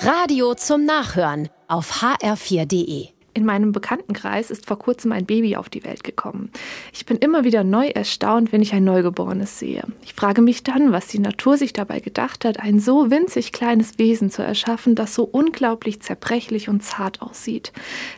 Radio zum Nachhören auf hr4.de. In meinem Bekanntenkreis ist vor kurzem ein Baby auf die Welt gekommen. Ich bin immer wieder neu erstaunt, wenn ich ein Neugeborenes sehe. Ich frage mich dann, was die Natur sich dabei gedacht hat, ein so winzig kleines Wesen zu erschaffen, das so unglaublich zerbrechlich und zart aussieht,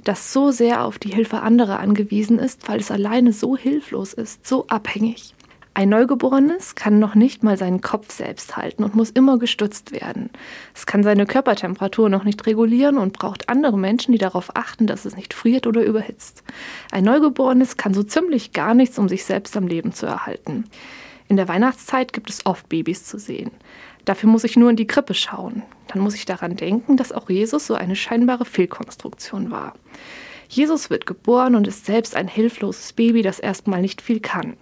das so sehr auf die Hilfe anderer angewiesen ist, weil es alleine so hilflos ist, so abhängig. Ein Neugeborenes kann noch nicht mal seinen Kopf selbst halten und muss immer gestützt werden. Es kann seine Körpertemperatur noch nicht regulieren und braucht andere Menschen, die darauf achten, dass es nicht friert oder überhitzt. Ein Neugeborenes kann so ziemlich gar nichts, um sich selbst am Leben zu erhalten. In der Weihnachtszeit gibt es oft Babys zu sehen. Dafür muss ich nur in die Krippe schauen. Dann muss ich daran denken, dass auch Jesus so eine scheinbare Fehlkonstruktion war. Jesus wird geboren und ist selbst ein hilfloses Baby, das erstmal nicht viel kann.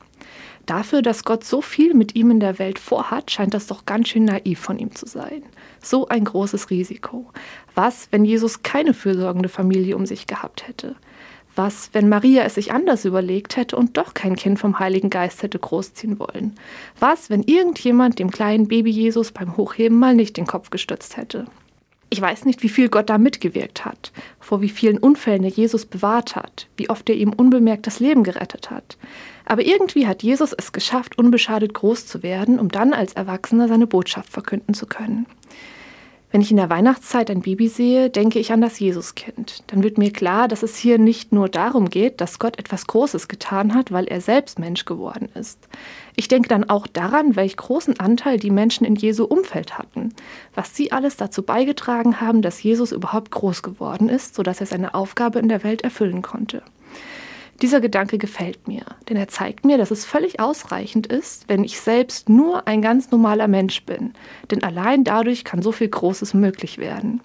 Dafür, dass Gott so viel mit ihm in der Welt vorhat, scheint das doch ganz schön naiv von ihm zu sein. So ein großes Risiko. Was, wenn Jesus keine fürsorgende Familie um sich gehabt hätte? Was, wenn Maria es sich anders überlegt hätte und doch kein Kind vom Heiligen Geist hätte großziehen wollen? Was, wenn irgendjemand dem kleinen Baby Jesus beim Hochheben mal nicht den Kopf gestützt hätte? Ich weiß nicht, wie viel Gott da mitgewirkt hat, vor wie vielen Unfällen er Jesus bewahrt hat, wie oft er ihm unbemerkt das Leben gerettet hat. Aber irgendwie hat Jesus es geschafft, unbeschadet groß zu werden, um dann als Erwachsener seine Botschaft verkünden zu können. Wenn ich in der Weihnachtszeit ein Baby sehe, denke ich an das Jesuskind. Dann wird mir klar, dass es hier nicht nur darum geht, dass Gott etwas Großes getan hat, weil er selbst Mensch geworden ist. Ich denke dann auch daran, welch großen Anteil die Menschen in Jesu Umfeld hatten, was sie alles dazu beigetragen haben, dass Jesus überhaupt groß geworden ist, sodass er seine Aufgabe in der Welt erfüllen konnte. Dieser Gedanke gefällt mir, denn er zeigt mir, dass es völlig ausreichend ist, wenn ich selbst nur ein ganz normaler Mensch bin, denn allein dadurch kann so viel Großes möglich werden.